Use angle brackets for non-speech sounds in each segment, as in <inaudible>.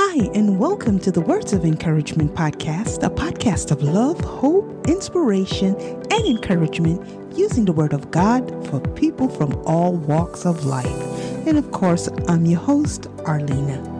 Hi, and welcome to the Words of Encouragement podcast, a podcast of love, hope, inspiration, and encouragement using the Word of God for people from all walks of life. And of course, I'm your host, Arlena.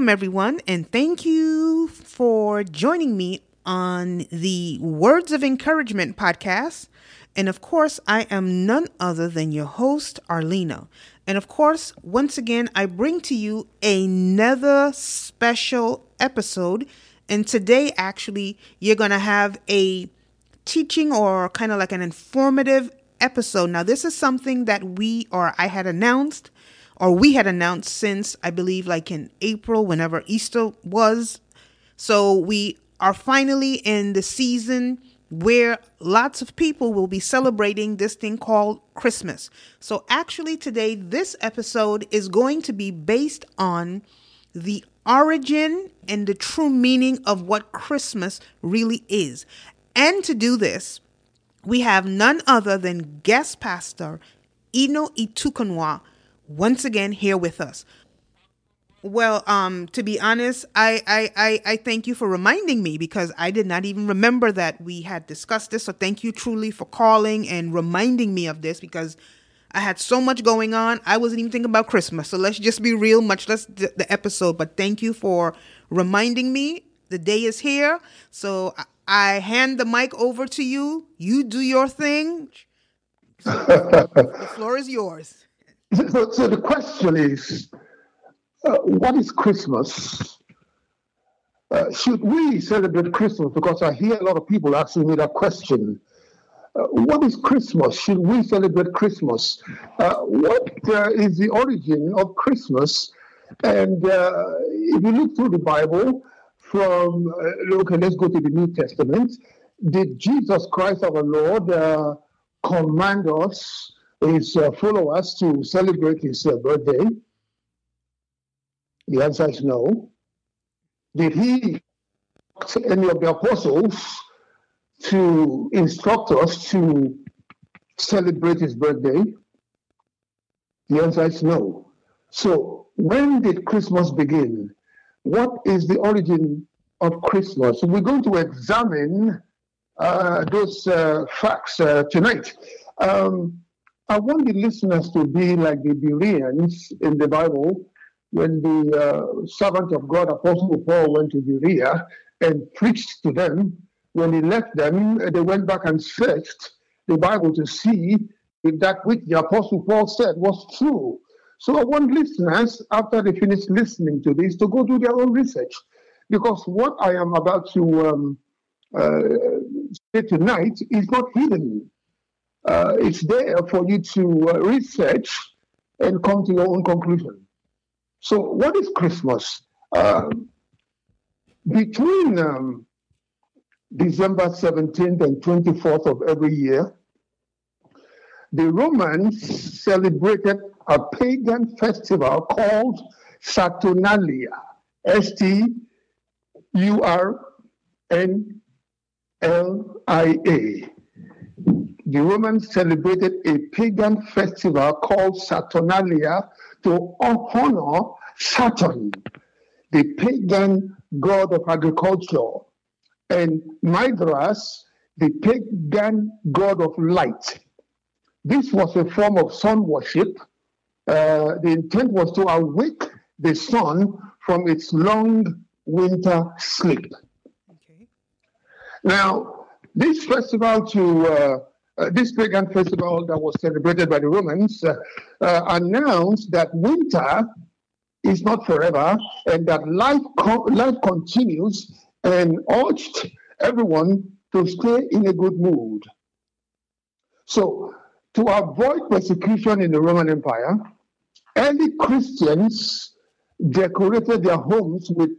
Welcome, everyone, and thank you for joining me on the Words of Encouragement podcast. And of course, I am none other than your host, Arlena. And of course, once again, I bring to you another special episode. And today, actually, you're going to have a teaching or kind of like an informative episode. Now, this is something that we or I had announced or we had announced since I believe like in April, whenever Easter was. So we are finally in the season where lots of people will be celebrating this thing called Christmas. So actually, today, this episode is going to be based on the origin and the true meaning of what Christmas really is. And to do this, we have none other than guest pastor Eno Etuknwa once again here with us. Well, um, to be honest, I, I, I, I thank you for reminding me because I did not even remember that we had discussed this. So thank you truly for calling and reminding me of this because I had so much going on. I wasn't even thinking about Christmas. So let's just be real, much less the, the episode. But thank you for reminding me. The day is here. So I, I hand the mic over to you. You do your thing. <laughs> the floor is yours. So, so the question is, uh, what is Christmas? Uh, should we celebrate Christmas? Because I hear a lot of people asking me that question. Uh, what is Christmas? Should we celebrate Christmas? Uh, what uh, is the origin of Christmas? And uh, if you look through the Bible, from okay, let's go to the New Testament. Did Jesus Christ our Lord command us his uh, followers to celebrate his uh, birthday? The answer is no. Did he any of the apostles to instruct us to celebrate his birthday? The answer is no. So, when did Christmas begin? What is the origin of Christmas? We're going to examine uh, those uh, facts uh, tonight. Um, I want the listeners to be like the Bereans in the Bible when the uh, servant of God, Apostle Paul, went to Berea and preached to them. When he left them, they went back and searched the Bible to see if that which the Apostle Paul said was true. So I want listeners, after they finish listening to this, to go do their own research. Because what I am about to um, uh, say tonight is not hidden uh, it's there for you to uh, research and come to your own conclusion. So, what is Christmas? Uh, between um, December 17th and 24th of every year, the Romans celebrated a pagan festival called Saturnalia. S T U R N L I A the Romans celebrated a pagan festival called Saturnalia to honor Saturn, the pagan god of agriculture, and Mithras, the pagan god of light. This was a form of sun worship. Uh, the intent was to awake the sun from its long winter sleep. Okay. Now, this festival to uh, uh, this pagan festival that was celebrated by the Romans uh, uh, announced that winter is not forever and that life, co- life continues and urged everyone to stay in a good mood. So, to avoid persecution in the Roman Empire, early Christians decorated their homes with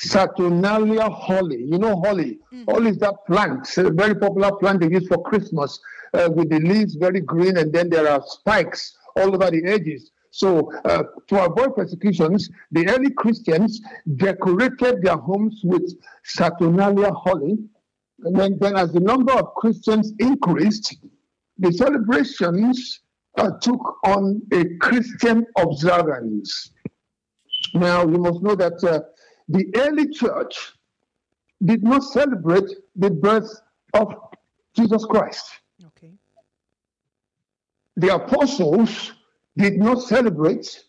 Saturnalia holly. You know holly. Mm-hmm. Holly is that plant, a very popular plant they use for Christmas, uh, with the leaves very green, and then there are spikes all over the edges. So, uh, to avoid persecutions, the early Christians decorated their homes with Saturnalia holly. And then, then as the number of Christians increased, the celebrations uh, took on a Christian observance. Now, you must know that uh, the early church did not celebrate the birth of Jesus Christ. Okay. The apostles did not celebrate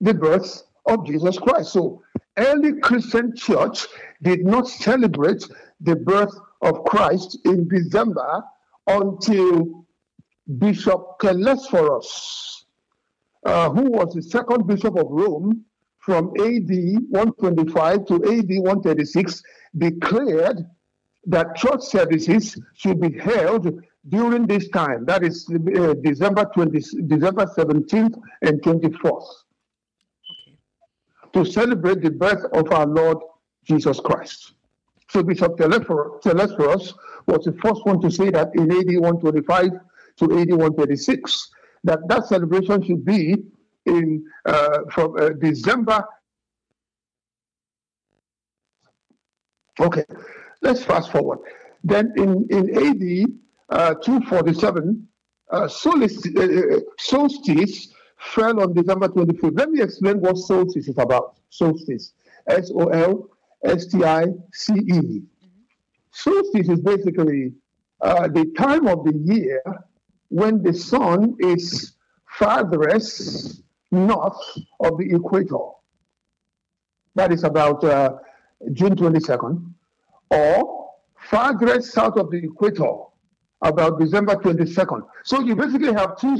the birth of Jesus Christ. So, early Christian church did not celebrate the birth of Christ in December until Bishop Caelesphorus, uh, who was the second bishop of Rome from AD 125 to AD 136, declared that church services should be held during this time. That is uh, December 20, December 17th and 24th, okay. to celebrate the birth of our Lord Jesus Christ. So Bishop Caelesphorus was the first one to say that in AD 125 to AD 136, that that celebration should be in uh, from uh, December. Okay, let's fast forward. Then in, in AD uh, 247, uh, solstice, solstice fell on December 25th. Let me explain what solstice is about. Solstice, S O L S T I C E. Solstice is basically uh, the time of the year when the sun is farthest north of the equator. That is about uh, June 22nd, or farthest south of the equator, about December 22nd. So you basically have two,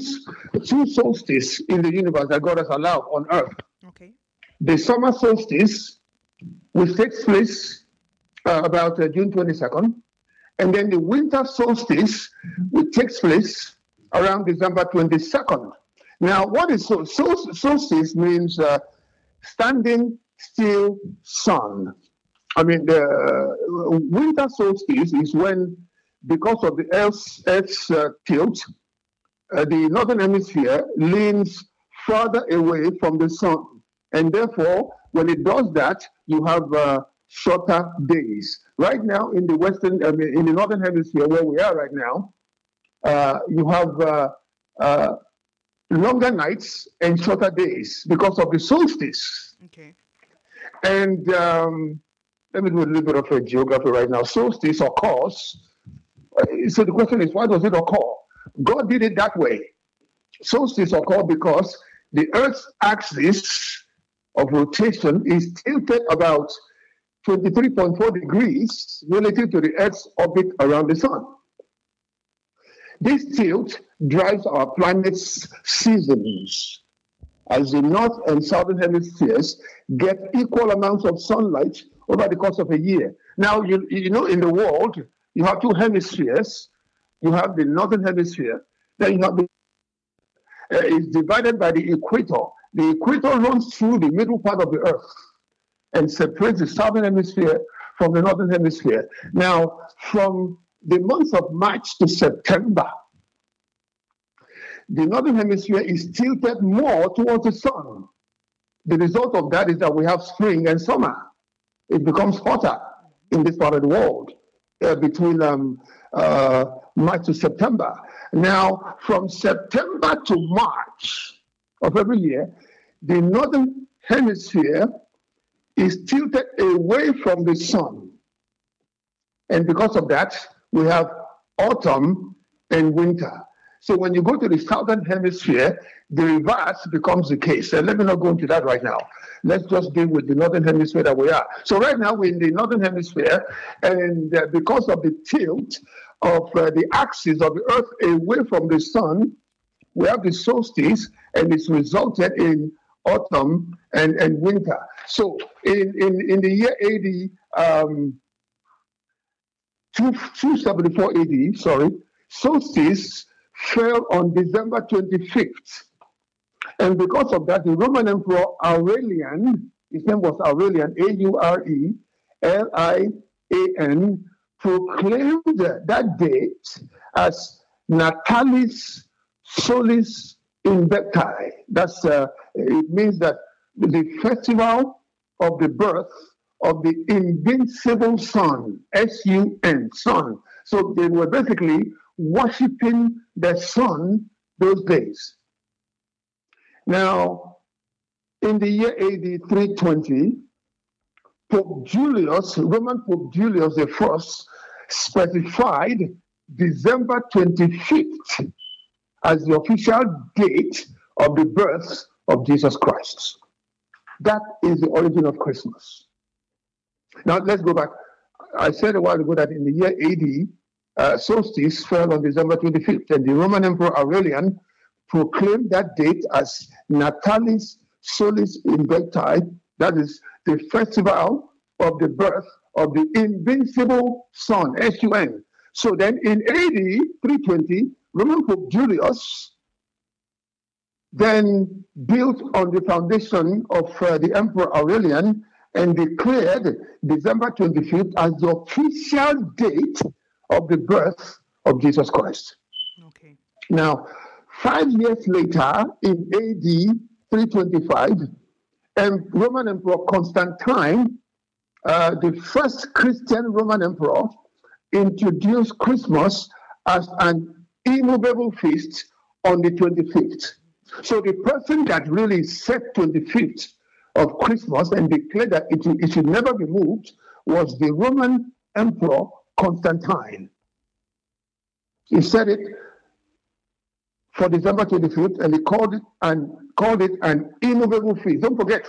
two solstices in the universe that God has allowed on Earth. Okay. The summer solstice, which takes place uh, about uh, June 22nd, and then the winter solstice, which takes place around December 22nd. Now, what is so, so solstice means uh, standing still sun. I mean, the uh, winter solstice is when because of the Earth's, Earth's uh, tilt, uh, the northern hemisphere leans further away from the sun. And therefore, when it does that, you have uh, shorter days. Right now, in the western, I mean, in the northern hemisphere, where we are right now, uh, you have uh, longer nights and shorter days because of the solstice. Okay. And um, let me do a little bit of a geography right now. Solstice occurs so the question is, why does it occur? God did it that way. Solstice occur because the Earth's axis of rotation is tilted about 23.4 degrees relative to the Earth's orbit around the Sun. This tilt drives our planet's seasons as the north and southern hemispheres get equal amounts of sunlight over the course of a year. Now, you, you know, in the world, you have two hemispheres. You have the northern hemisphere, then you have the uh, it's divided by the equator. The equator runs through the middle part of the earth and separates the southern hemisphere from the northern hemisphere. Now, from the month of March to September, the northern hemisphere is tilted more towards the sun. The result of that is that we have spring and summer. It becomes hotter in this part of the world uh, between um, uh, March to September. Now, from September to March of every year, the northern hemisphere is tilted away from the sun. And because of that, we have autumn and winter. So when you go to the southern hemisphere, the reverse becomes the case. And let me not go into that right now. Let's just deal with the northern hemisphere that we are. So right now we're in the northern hemisphere, and uh, because of the tilt of uh, the axis of the Earth away from the sun, we have the solstice, and it's resulted in autumn and, and winter. So in, in, in the year AD, um, 274 AD, sorry, solstice fell on December 25th. And because of that, the Roman Emperor Aurelian his name was Aurelian, A U R E L I A N, proclaimed that date as Natalis Solis Invicti. That's uh, it means that the festival of the birth of the invincible sun, S U N, sun. So they were basically worshiping the sun those days. Now, in the year AD 320, Pope Julius, Roman Pope Julius I, specified December 25th as the official date of the birth of Jesus Christ. That is the origin of Christmas. Now let's go back. I said a while ago that in the year AD, uh, solstice fell on December 25th, and the Roman Emperor Aurelian proclaimed that date as Natalis Solis Invicti, that is the festival of the birth of the invincible sun, S-U-N. So then in AD 320, Roman Pope Julius then built on the foundation of uh, the Emperor Aurelian and declared December 25th as the official date of the birth of Jesus Christ. Okay. Now, five years later, in AD 325, and Roman Emperor Constantine, uh, the first Christian Roman emperor, introduced Christmas as an immovable feast on the 25th. So the person that really set 25th of Christmas and declared that it, it should never be moved was the Roman Emperor Constantine. He said it for December 25th, and he called it and called it an immovable feast. Don't forget,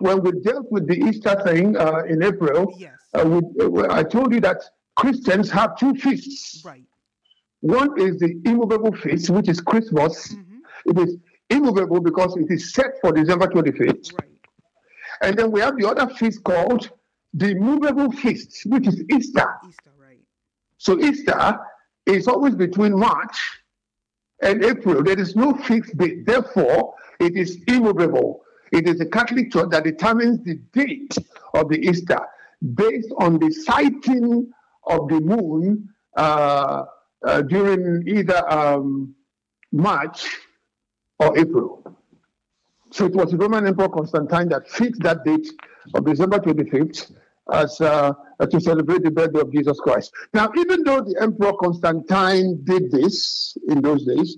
when we dealt with the Easter thing uh, in April, yes. uh, we, uh, I told you that Christians have two feasts. Right. One is the immovable feast, which is Christmas. Mm-hmm. It is immovable because it is set for December 25th. Right. And then we have the other feast called the movable feast, which is Easter. Easter, right. So Easter is always between March and April. There is no fixed date. Therefore, it is immovable. It is the Catholic Church that determines the date of the Easter based on the sighting of the moon uh, uh, during either um, March or April. So it was the Roman Emperor Constantine that fixed that date of December 25th as uh, to celebrate the birthday of Jesus Christ. Now, even though the Emperor Constantine did this in those days,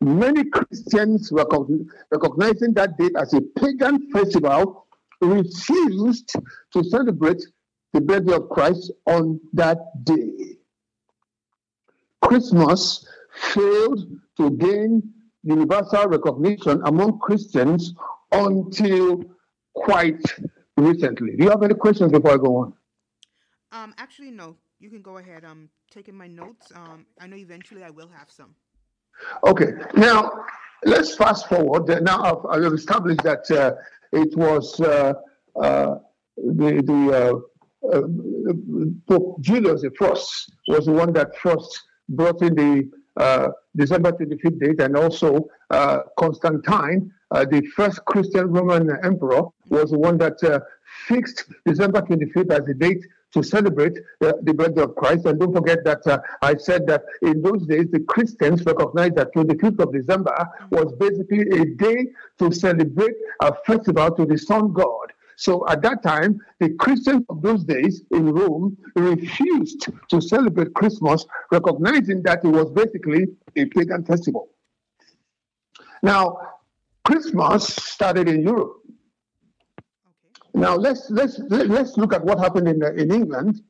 many Christians recognizing that date as a pagan festival refused to celebrate the birthday of Christ on that day. Christmas failed to gain universal recognition among Christians until quite recently. Do you have any questions before I go on? Um, actually, no. You can go ahead. I'm taking my notes. Um, I know eventually I will have some. Okay. Now, let's fast forward. Now, I've, I've established that uh, it was uh, uh, the, the uh, uh, Pope Julius I was the one that first brought in the December 25th date, and also uh, Constantine, uh, the first Christian Roman emperor, was the one that uh, fixed December 25th as the date to celebrate uh, the birthday of Christ. And don't forget that uh, I said that in those days, the Christians recognized that 25th of December was basically a day to celebrate a festival to the sun god. So at that time, the Christians of those days in Rome refused to celebrate Christmas, recognizing that it was basically a pagan festival. Now, Christmas started in Europe. Now let's let's let's look at what happened in in England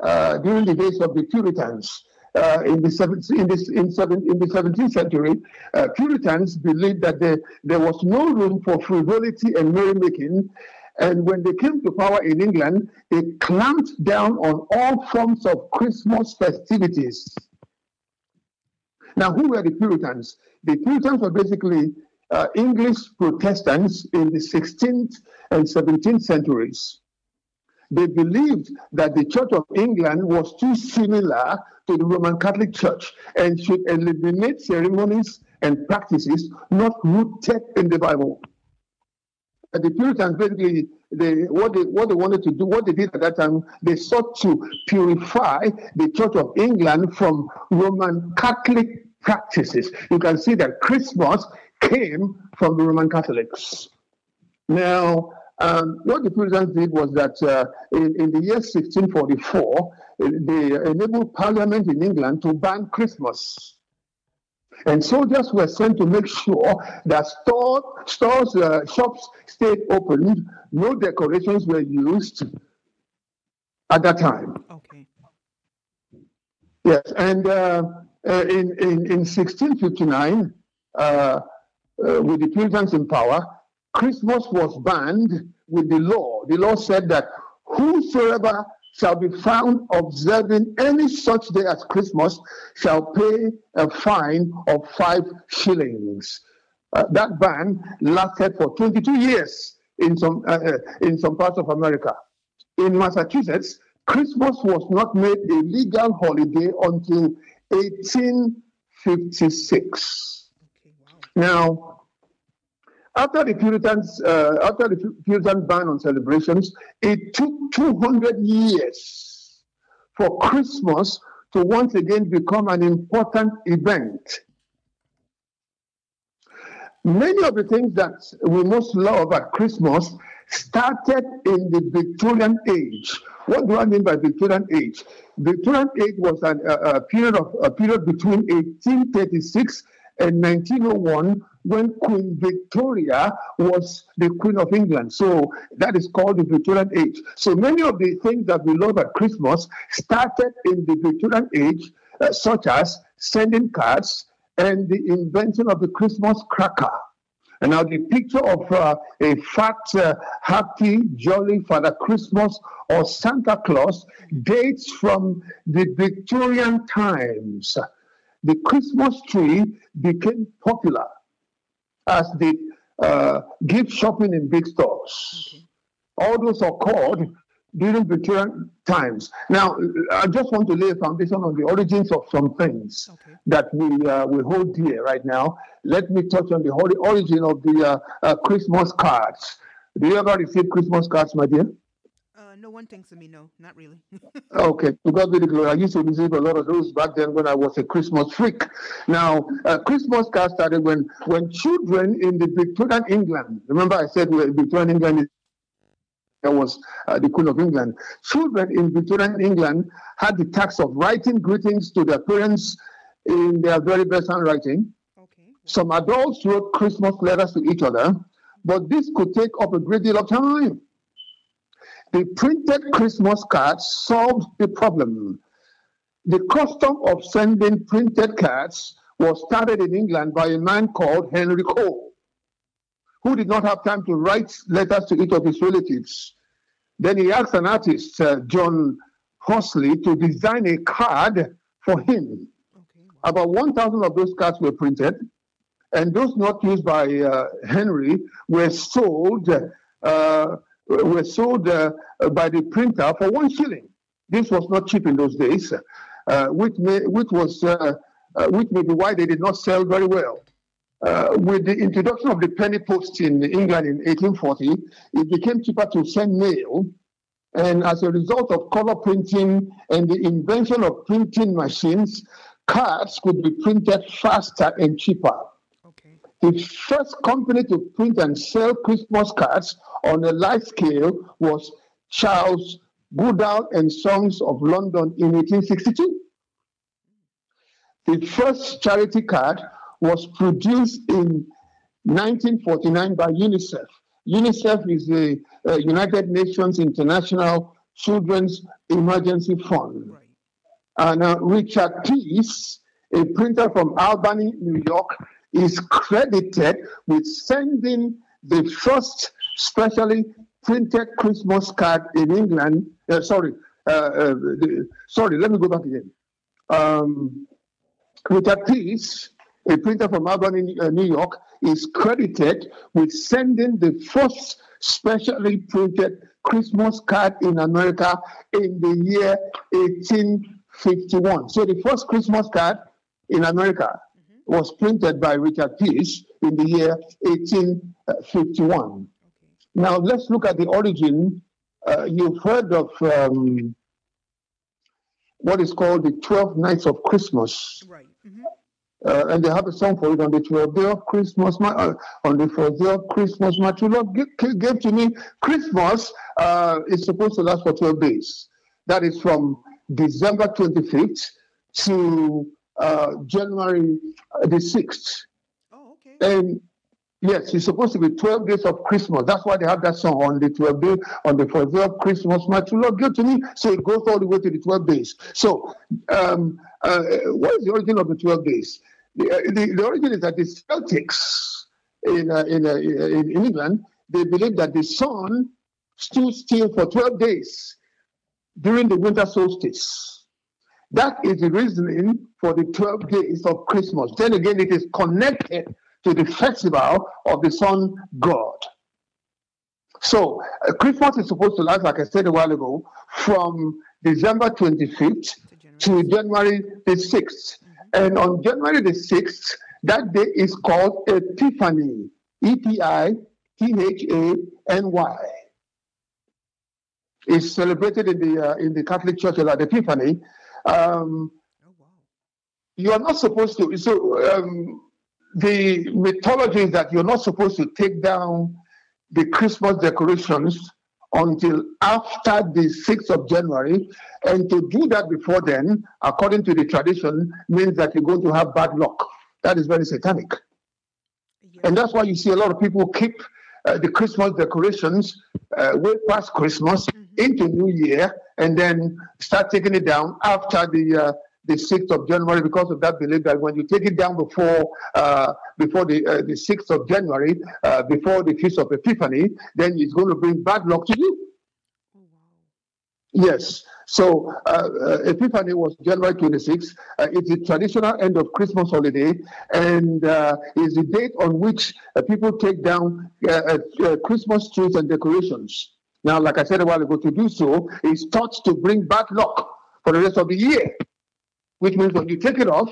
uh, during the days of the Puritans. Uh, in the seventh, in this in, seven, in the 17th century, uh, Puritans believed that there, there was no room for frivolity and merrymaking, and when they came to power in England, they clamped down on all forms of Christmas festivities. Now, who were the Puritans? The Puritans were basically uh, English Protestants in the 16th and 17th centuries. They believed that the Church of England was too similar to the Roman Catholic Church and should eliminate ceremonies and practices not rooted in the Bible. The Puritans basically they what they what they wanted to do, what they did at that time, they sought to purify the Church of England from Roman Catholic practices. You can see that Christmas came from the Roman Catholics. Now, um, what the Puritans did was that uh, in, in, the year 1644, they enabled Parliament in England to ban Christmas. And soldiers were sent to make sure that store, stores, uh, shops stayed open, no decorations were used at that time. Okay. Yes, and uh, uh in, in, in 1659, uh, uh, with the Puritans in power, Christmas was banned with the law. The law said that whosoever shall be found observing any such day as Christmas shall pay a fine of five shillings. Uh, that ban lasted for 22 years in some, uh, uh, in some parts of America. In Massachusetts, Christmas was not made a legal holiday until 1856. Okay, wow. Now, after the Puritans, uh, after the Puritan ban on celebrations, it took 200 years for Christmas to once again become an important event. Many of the things that we most love at Christmas started in the Victorian age. What do I mean by Victorian age? Victorian age was an, a, a period of a period between 1836 and 1901 when Queen Victoria was the Queen of England. So that is called the Victorian age. So many of the things that we love at Christmas started in the Victorian age, uh, such as sending cards and the invention of the Christmas cracker. And now the picture of uh, a fat, uh, happy, jolly Father Christmas or Santa Claus dates from the Victorian times the Christmas tree became popular as the uh, gift shopping in big stores. Okay. All those occurred during Victorian times. Now, I just want to lay a foundation on the origins of some things okay. that we uh, we hold dear right now. Let me touch on the origin of the uh, uh, Christmas cards. Do you ever receive Christmas cards, my dear? No one thinks of me. No, not really. <laughs> okay, to God be the glory. I used to receive a lot of those back then when I was a Christmas freak. Now, uh, Christmas card started when when children in the Victorian England. Remember, I said Victorian England that was uh, the Queen of England. Children in Victorian England had the task of writing greetings to their parents in their very best handwriting. Okay. Some adults wrote Christmas letters to each other, but this could take up a great deal of time. The printed Christmas cards solved the problem. The custom of sending printed cards was started in England by a man called Henry Cole, who did not have time to write letters to each of his relatives. Then he asked an artist, uh, John Horsley, to design a card for him. Okay. About 1,000 of those cards were printed, and those not used by uh, Henry were sold uh, were sold uh, by the printer for one shilling. This was not cheap in those days, uh, which, may, which, was, uh, uh, which may be why they did not sell very well. Uh, with the introduction of the penny post in England in 1840, it became cheaper to send mail. And as a result of color printing and the invention of printing machines, cards could be printed faster and cheaper. Okay. The first company to print and sell Christmas cards on a large scale was Charles Goodall and Sons of London in 1862. The first charity card was produced in 1949 by UNICEF. UNICEF is the uh, United Nations International Children's Emergency Fund. Right. And uh, Richard Pease, a printer from Albany, New York, is credited with sending the first specially printed Christmas card in England. Uh, sorry, uh, uh, the, sorry, let me go back again. Um, Richard Pease, a printer from Albany, uh, New York, is credited with sending the first specially printed Christmas card in America in the year 1851. So the first Christmas card in America was printed by Richard Pease in the year 1851. Now let's look at the origin. Uh, you've heard of um, what is called the 12 Nights of Christmas. Right. Uh, and they have a song for it on the 12th day of Christmas, my, uh, on the first day of Christmas, my true Lord gave, gave to me. Christmas uh, is supposed to last for 12 days. That is from December 25th to uh, January uh, the 6th. Oh, okay. And yes, it's supposed to be 12 days of Christmas. That's why they have that song on the 12th day, on the first day of Christmas, my true Lord gave to me. So it goes all the way to the 12 days. So, um, uh, what is the origin of the 12 days? The, uh, the, the origin is that the Celtics in, uh, in, uh, in, in England, they believe that the sun stood still for 12 days during the winter solstice. That is the reasoning for the 12 days of Christmas. Then again, it is connected to the festival of the sun god. So, uh, Christmas is supposed to last, like I said a while ago, from December 25th to January the 6th. And on January the 6th, that day is called Epiphany. E P I T H A N Y. It's celebrated in the uh, in the Catholic Church as Epiphany. Um, Oh, wow. you are not supposed to. So um, the mythology is that you're not supposed to take down the Christmas decorations until after the 6th of January. And to do that before then, according to the tradition, means that you're going to have bad luck. That is very satanic. Yeah. And that's why you see a lot of people keep uh, the Christmas decorations uh, way past Christmas into New Year and then start taking it down after the uh, the 6th of January because of that belief that when you take it down before uh, before the uh, the 6th of January, uh, before the Feast of Epiphany, then it's going to bring bad luck to you. Oh. Yes. So uh, uh, Epiphany was January 26th. Uh, it's the traditional end of Christmas holiday, and uh, is the date on which uh, people take down uh, uh, Christmas trees and decorations. Now, like I said a while ago, to do so is thought to bring bad luck for the rest of the year, which means when you take it off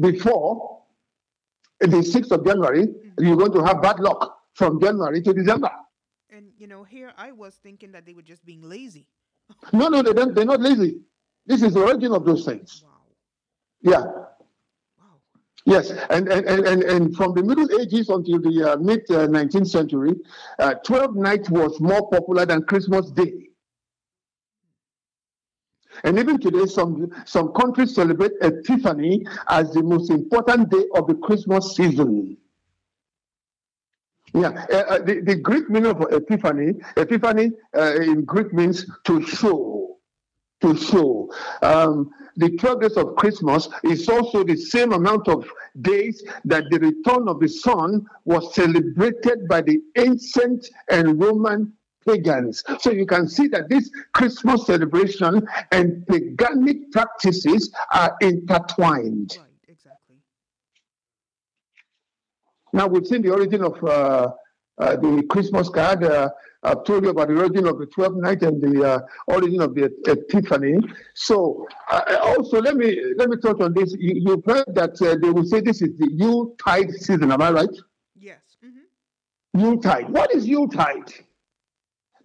before the 6th of January, you're going to have bad luck from January to December. And, you know, here I was thinking that they were just being lazy. <laughs> No, no, they don't, they're not lazy. This is the origin of those things. Wow. Yeah. Wow. Yes, and and, and, and, and from the Middle Ages until the uh, mid uh, 19th century, uh, 12 night was more popular than Christmas Day. And even today, some, some countries celebrate Epiphany as the most important day of the Christmas season. Yeah, uh, uh, the, the Greek meaning of Epiphany, Epiphany uh, in Greek means to show, to show. Um, the 12 days of Christmas is also the same amount of days that the return of the sun was celebrated by the ancient and Roman pagans. So you can see that this Christmas celebration and paganic practices are intertwined. Right. Exactly. Now we've seen the origin of uh, uh, the Christmas card. Uh, I've told you about the origin of the 12th night and the uh, origin of the Epiphany. So uh, also let me let me touch on this. You, you've heard that uh, they will say this is the Yuletide season. Am I right? Yes. Mm-hmm. Yuletide. What is Yuletide?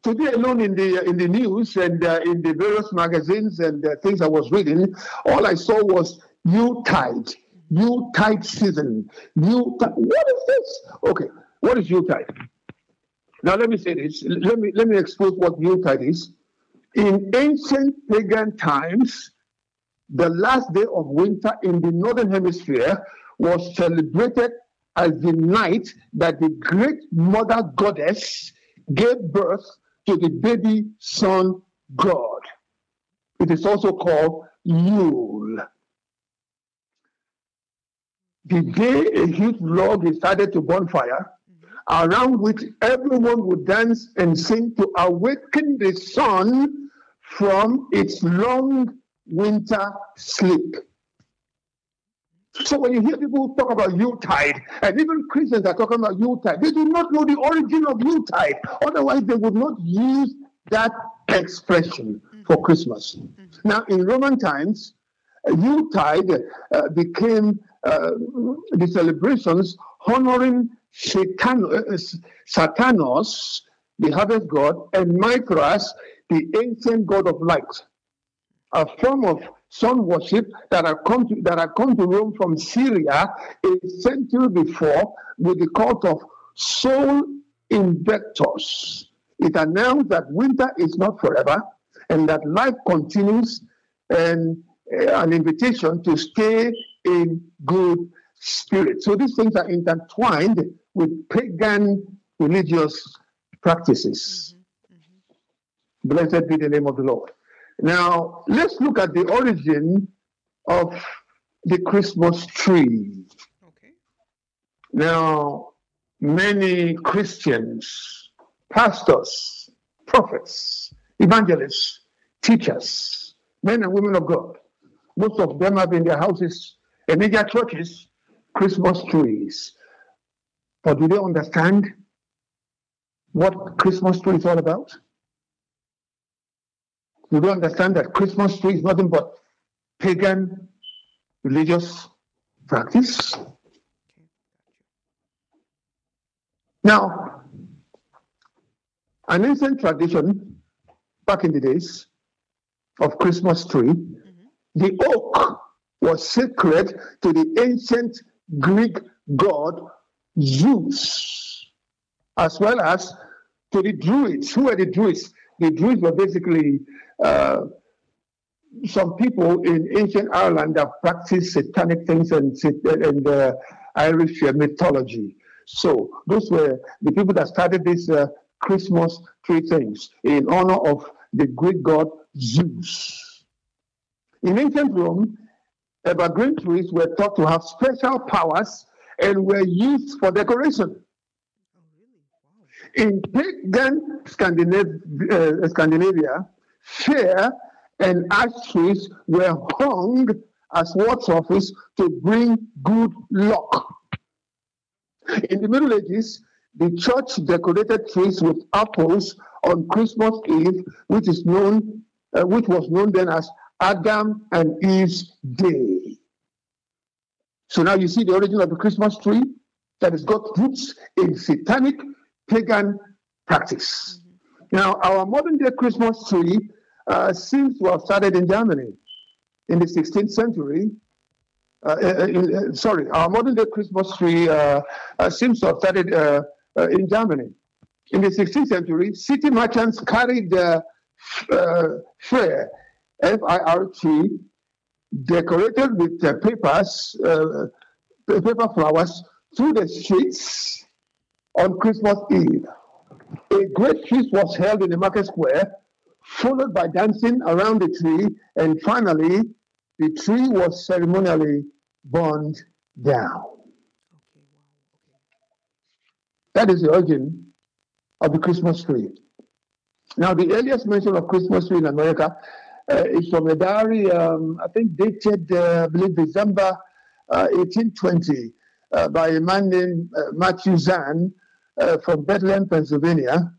Today alone in the in the news and uh, in the various magazines and uh, things I was reading, all I saw was Yuletide, Yuletide season. Yuletide. What is this? Okay, what is Yuletide? Now let me say this. Let me let me expose what Yuletide is. In ancient pagan times, the last day of winter in the northern hemisphere was celebrated as the night that the great mother goddess gave birth to the baby son god. It is also called Yule. The day a huge log is added to bonfire, around which everyone would dance and sing to awaken the sun from its long winter sleep. So when you hear people talk about Yuletide, and even Christians are talking about Yuletide, they do not know the origin of Yuletide. Otherwise, they would not use that expression for Christmas. Now, in Roman times, uh, Yuletide uh, became uh, the celebrations honoring Satan, uh, Satanos, the harvest god, and Mithras, the ancient god of light. A form of sun worship that had come to, that had come to Rome from Syria a century before with the cult of Sol Invictus. It announced that winter is not forever and that life continues and uh, an invitation to stay in good spirit. So these things are intertwined with pagan religious practices. Mm-hmm. Mm-hmm. Blessed be the name of the Lord. Now, let's look at the origin of the Christmas tree. Okay. Now, many Christians, pastors, prophets, evangelists, teachers, men and women of God, most of them have in their houses and in their churches Christmas trees. But do they understand what Christmas tree is all about? Do they understand that Christmas tree is nothing but pagan religious practice? Now, an ancient tradition back in the days of Christmas tree, mm-hmm. the oak was sacred to the ancient Greek god Zeus, as well as to the Druids. Who were the Druids? The Druids were basically uh, some people in ancient Ireland that practiced satanic things and, and uh, Irish mythology. So those were the people that started this uh, Christmas tree things in honor of the Greek god Zeus. In ancient Rome, evergreen trees were thought to have special powers and were used for decoration. In pagan Scandinavia, uh, Scandinavia fir and ash trees were hung as wards office to bring good luck. In the Middle Ages, the church decorated trees with apples on Christmas Eve, which is known, uh, which was known then as Adam and Eve's Day. So now you see the origin of the Christmas tree that has got roots in satanic pagan practice. Mm-hmm. Now, our modern day Christmas tree seems to have started in Germany in the 16th century. Uh, uh, uh, in, uh, sorry, our modern day Christmas tree uh, seems to have started in Germany. In the 16th century, city merchants carried the fair, F I R T, decorated with papers, paper flowers, through the streets on Christmas Eve. A great feast was held in the market square followed by dancing around the tree, and finally, the tree was ceremonially burned down. That is the origin of the Christmas tree. Now, the earliest mention of Christmas tree in America uh, is from a diary, um, I think dated, uh, I believe, December uh, 1820, uh, by a man named uh, Matthew Zahn uh, from Bethlehem, Pennsylvania.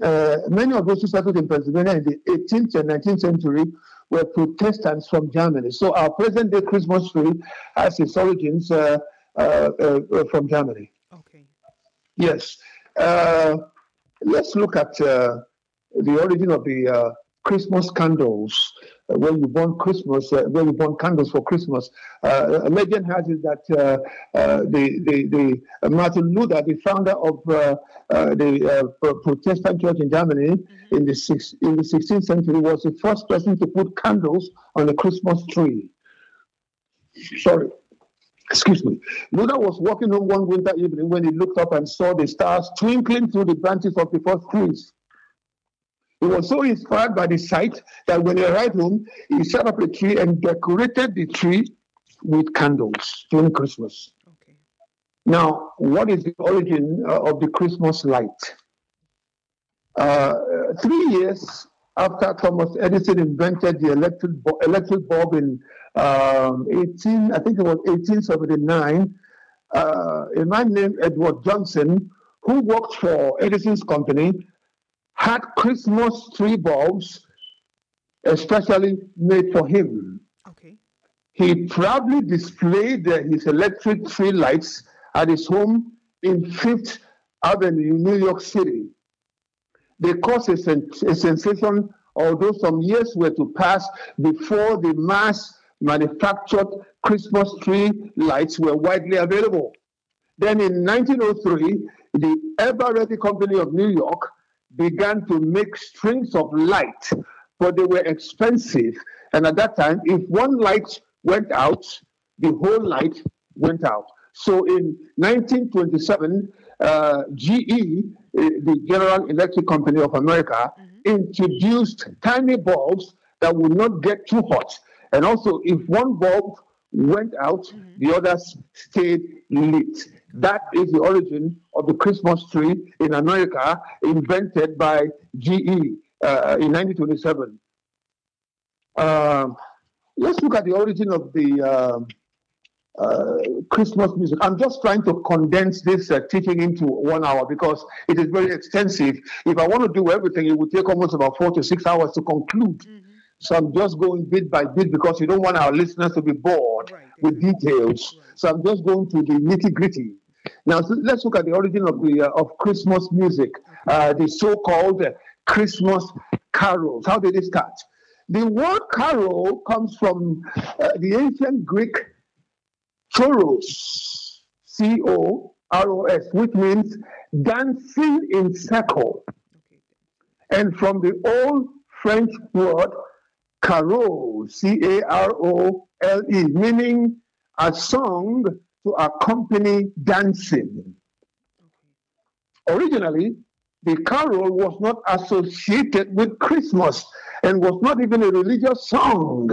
Uh, many of those who settled in Pennsylvania in the 18th and 19th century were Protestants from Germany. So our present day Christmas tree has its origins uh, uh, uh from Germany. Okay. Yes. Uh, let's look at uh, the origin of the Christmas candles uh, when you burn Christmas, uh, when you burn candles for Christmas. Uh, a legend has it that the, the, the Martin Luther, the founder of the Protestant church in Germany mm-hmm. in, the six, in the 16th century, was the first person to put candles on the Christmas tree. Sorry excuse me. Luther was walking home one winter evening when he looked up and saw the stars twinkling through the branches of the first trees. He was so inspired by the sight that when he arrived home, he set up a tree and decorated the tree with candles during Christmas. Okay. Now, what is the origin uh, of the Christmas light? Uh, three years after Thomas Edison invented the electric, electric bulb in um, 18, I think it was 1879, uh, a man named Edward Johnson, who worked for Edison's company, had Christmas tree bulbs especially made for him. Okay. He proudly displayed his electric tree lights at his home in Fifth Avenue, New York City. they caused a, sen- a sensation, although some years were to pass before the mass manufactured Christmas tree lights were widely available. Then in 1903, the Ever Ready Company of New York began to make strings of light, but they were expensive. And at that time, if one light went out, the whole light went out. So in 1927, uh, GE, uh, the General Electric Company of America, introduced tiny bulbs that would not get too hot. And also, if one bulb went out, the others stayed lit. That is the origin of the Christmas tree in America, invented by GE uh, in 1927. Um, let's look at the origin of the um uh, Christmas music. I'm just trying to condense this uh, teaching into one hour because it is very extensive. If I want to do everything, it would take almost about four to six hours to conclude. So I'm just going bit by bit because you don't want our listeners to be bored Right, with details. Right. So I'm just going to the nitty gritty. Now so let's look at the origin of the uh, of Christmas music, uh, the so-called uh, Christmas carols. How did it start? The word carol comes from uh, the ancient Greek choros, C O R O S, which means dancing in circle, and from the old French word carol, C A R O L E, meaning a song to accompany dancing. Originally, the carol was not associated with Christmas and was not even a religious song.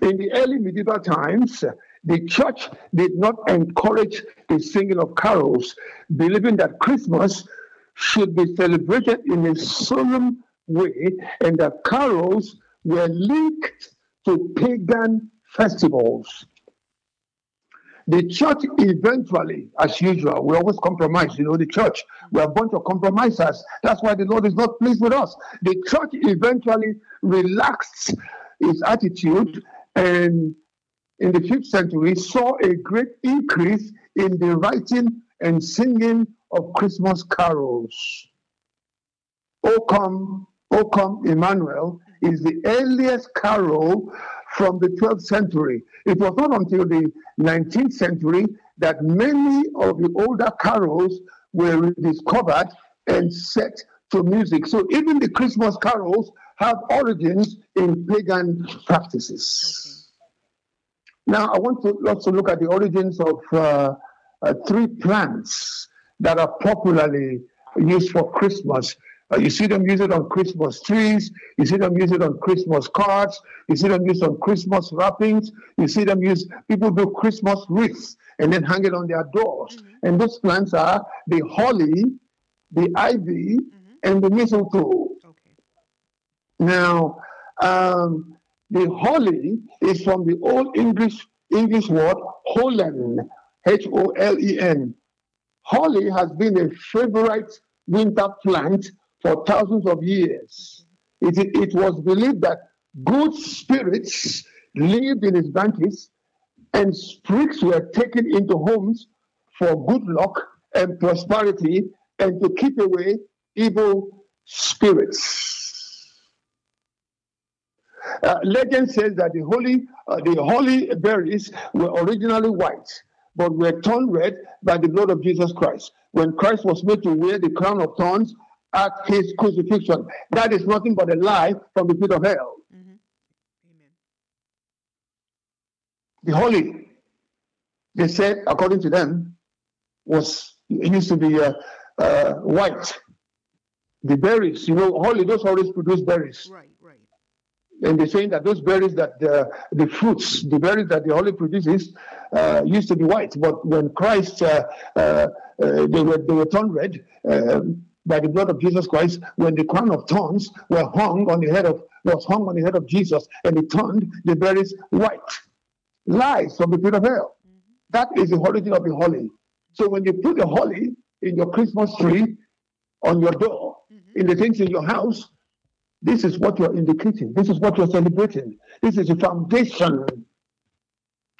In the early medieval times, the church did not encourage the singing of carols, believing that Christmas should be celebrated in a solemn way and that carols were linked to pagan festivals. The church eventually, as usual, we always compromise. You know, the church, we're a bunch of compromisers. That's why the Lord is not pleased with us. The church eventually relaxed its attitude and in the fifth century saw a great increase in the writing and singing of Christmas carols. O come, O come, Emmanuel is the earliest carol from the 12th century. It was not until the 19th century that many of the older carols were rediscovered and set to music. So even the Christmas carols have origins in pagan practices. Now, I want to also look at the origins of uh, uh, three plants that are popularly used for Christmas. Uh, you see them use it on Christmas trees. You see them use it on Christmas cards. You see them used on Christmas wrappings. You see them use, people do Christmas wreaths and then hang it on their doors. And those plants are the holly, the ivy, and the mistletoe. Okay. Now, um, the holly is from the Old English English word holen, H-O-L-E-N. Holly has been a favorite winter plant for thousands of years. It, it was believed that good spirits lived in its branches and sprigs were taken into homes for good luck and prosperity and to keep away evil spirits. Uh, legend says that the holy, uh, the holy berries were originally white, but were turned red by the blood of Jesus Christ. When Christ was made to wear the crown of thorns at his crucifixion, that is nothing but a lie from the pit of hell. Amen. The holy, they said, according to them, was it used to be uh, uh, white. The berries, you know, holy, those always produce berries. Right, right. and they're saying that those berries that the, the fruits, the berries that the holy produces, uh, used to be white, but when Christ, uh, uh, uh, they were they were turned red uh, by the blood of Jesus Christ. When the crown of thorns were hung on the head of was hung on the head of Jesus, and it turned the berries white. Lies from the pit of hell. Mm-hmm. That is the origin of the holly. So when you put the holly in your Christmas tree, on your door, mm-hmm. in the things in your house, this is what you're indicating. This is what you're celebrating. This is the foundation.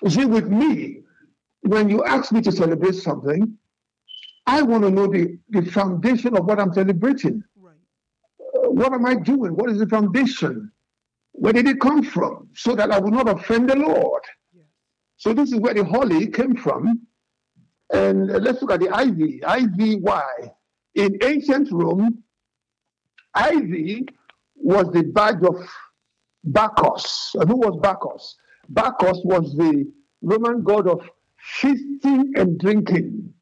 You see, with me, when you ask me to celebrate something, I want to know the, the foundation of what I'm celebrating. Right. what am I doing? What is the foundation? Where did it come from? So that I will not offend the Lord. So this is where the holly came from. And let's look at the ivy. Ivy, why? In ancient Rome, ivy was the badge of Bacchus. And who was Bacchus? Bacchus was the Roman god of feasting and drinking.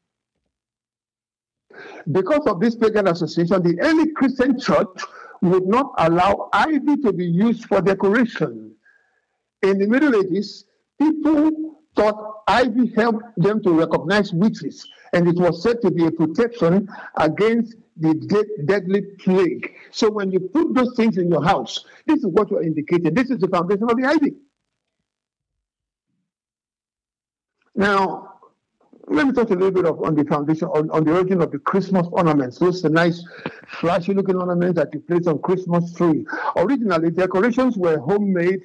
Because of this pagan association, the early Christian church would not allow ivy to be used for decoration. In the Middle Ages, people thought ivy helped them to recognize witches, and it was said to be a protection against the de- deadly plague. So when you put those things in your house, this is what you're indicating. This is the foundation of the ivy. Now, let me talk a little bit of, on the foundation, on, on the origin of the Christmas ornaments. Those are nice, flashy looking ornaments that you place on Christmas tree. Originally, decorations were homemade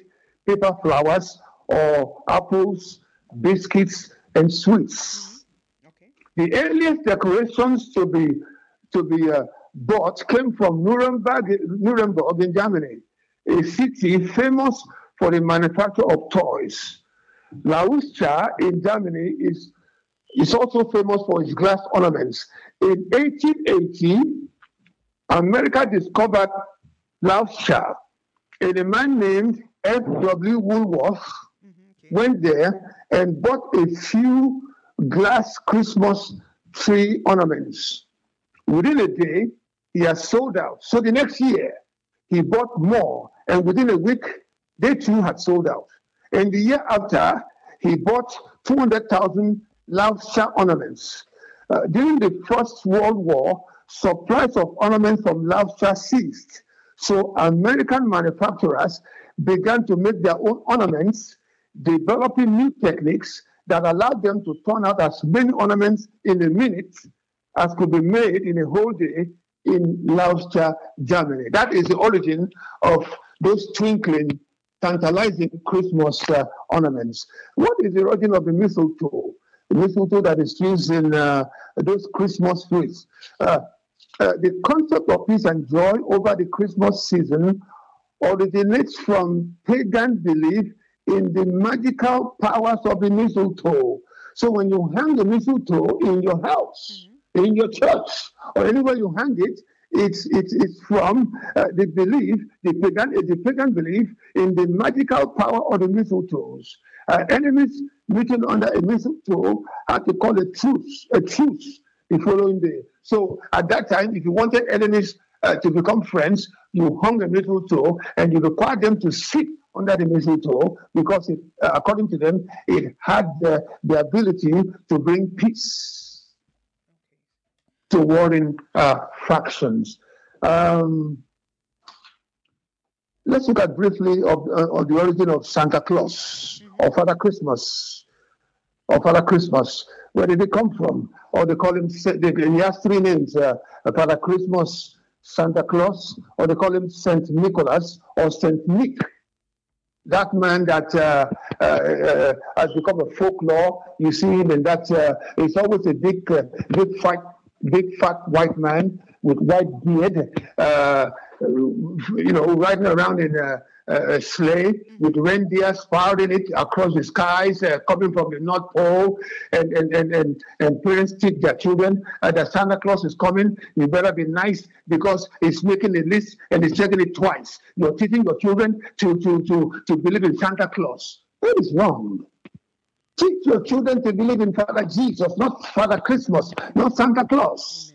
paper flowers or apples, biscuits, and sweets. Okay. The earliest decorations to be to be uh, bought came from Nuremberg, Nuremberg in Germany, a city famous for the manufacture of toys. Lauscha in Germany is, is also famous for its glass ornaments. In 1880, America discovered Lauscha, and a man named F.W. Woolworth mm-hmm, okay. went there and bought a few glass Christmas tree ornaments. Within a day, he has sold out. So the next year, he bought more, and within a week, they too had sold out. And the year after, he bought 200,000 Lauscha ornaments. Uh, during the First World War, supplies of ornaments from Lauscha ceased. So American manufacturers began to make their own ornaments, developing new techniques that allowed them to turn out as many ornaments in a minute as could be made in a whole day in Lauscha, Germany. That is the origin of those twinkling tantalizing Christmas uh, ornaments. What is the origin of the mistletoe? The mistletoe that is used in uh, those Christmas trees. Uh, uh, the concept of peace and joy over the Christmas season originates from pagan belief in the magical powers of the mistletoe. So when you hang the mistletoe in your house, mm-hmm. in your church, or anywhere you hang it, it's, it's, it's from uh, the belief, the pagan, the pagan belief in the magical power of the mistletoes. Uh, enemies meeting under a mistletoe had to call a truce, a truce the following day. So at that time, if you wanted enemies uh, to become friends, you hung a mistletoe and you required them to sit under the mistletoe because, it, uh, according to them, it had the, the ability to bring peace to warring uh, factions. Um, let's look at briefly of, uh, of, the origin of Santa Claus or Father Christmas or Father Christmas. Where did it come from? Or they call him, he has three names, uh, Father Christmas, Santa Claus, or they call him Saint Nicholas or Saint Nick that man that uh, uh, uh, has become a folklore. You see him and that. Uh, it's always a big, uh, big fight big fat white man with white beard, uh, you know, riding around in a, a sleigh with reindeer spouting it across the skies, uh, coming from the North Pole, and and and and, and parents teach their children uh, that Santa Claus is coming. You better be nice because he's making a list and he's checking it twice. You're teaching your children to to to to believe in Santa Claus. That is wrong. Teach your children to believe in Father Jesus, not Father Christmas, not Santa Claus.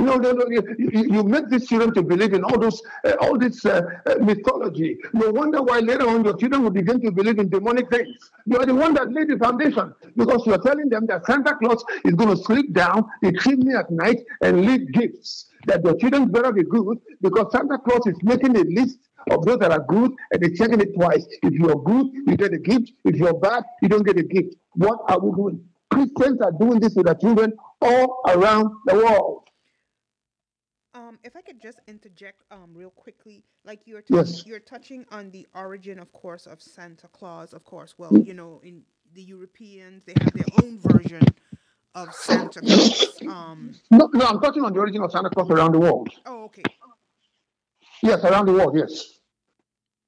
You know, you, you, make these children to believe in all those, uh, all this uh, uh, mythology. No wonder why later on your children will begin to believe in demonic things. You are the one that laid the foundation because you are telling them that Santa Claus is going to sleep down the chimney at night and leave gifts. That your children better be good because Santa Claus is making a list of those that are good and they're checking it twice. If you're good, you get a gift. If you're bad, you don't get a gift. What are we doing? Christians are doing this with their children all around the world. If I could just interject um, real quickly, like you're yes. you're touching on the origin, of course, of Santa Claus. Of course, well, you know, in the Europeans, they have their own version of Santa Claus. Um, no, no, I'm touching on the origin of Santa Claus around the world. Oh, okay. Yes, around the world, yes.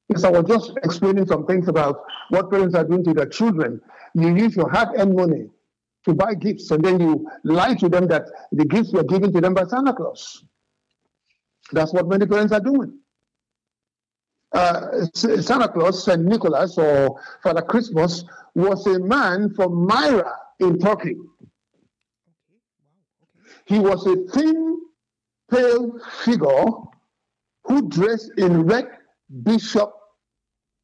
Yes, I was just explaining some things about what parents are doing to their children. You use your hard earned money to buy gifts, and then you lie to them that the gifts were given to them by Santa Claus. That's what many parents are doing. Uh, Santa Claus, St. Nicholas, or Father Christmas, was a man from Myra in Turkey. He was a thin, pale figure who dressed in red bishop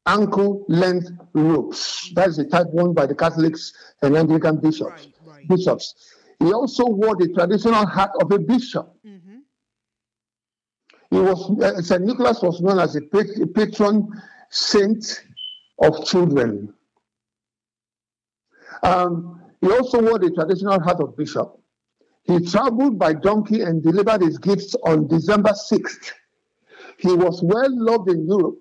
ankle length robes. That is the type worn by the Catholics and Anglican bishops. Right, right. Bishops. He also wore the traditional hat of a bishop. Mm-hmm. He was uh, Saint Nicholas was known as a patron saint of children. Um, he also wore the traditional hat of bishop. He traveled by donkey and delivered his gifts on December 6th. He was well loved in Europe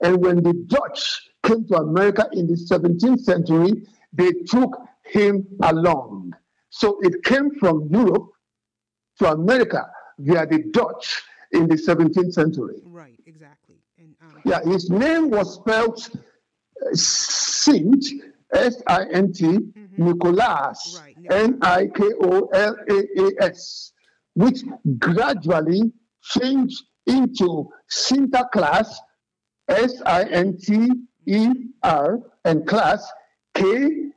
and when the Dutch came to America in the 17th century, they took him along. So it came from Europe to America via the Dutch in the 17th century. Right, exactly. And, um, yeah, his name was spelled uh, Sint, S I N T, mm-hmm. Nicholas, right, N I K O L A A S, which gradually changed into Sinterklaas S I N T E R and class K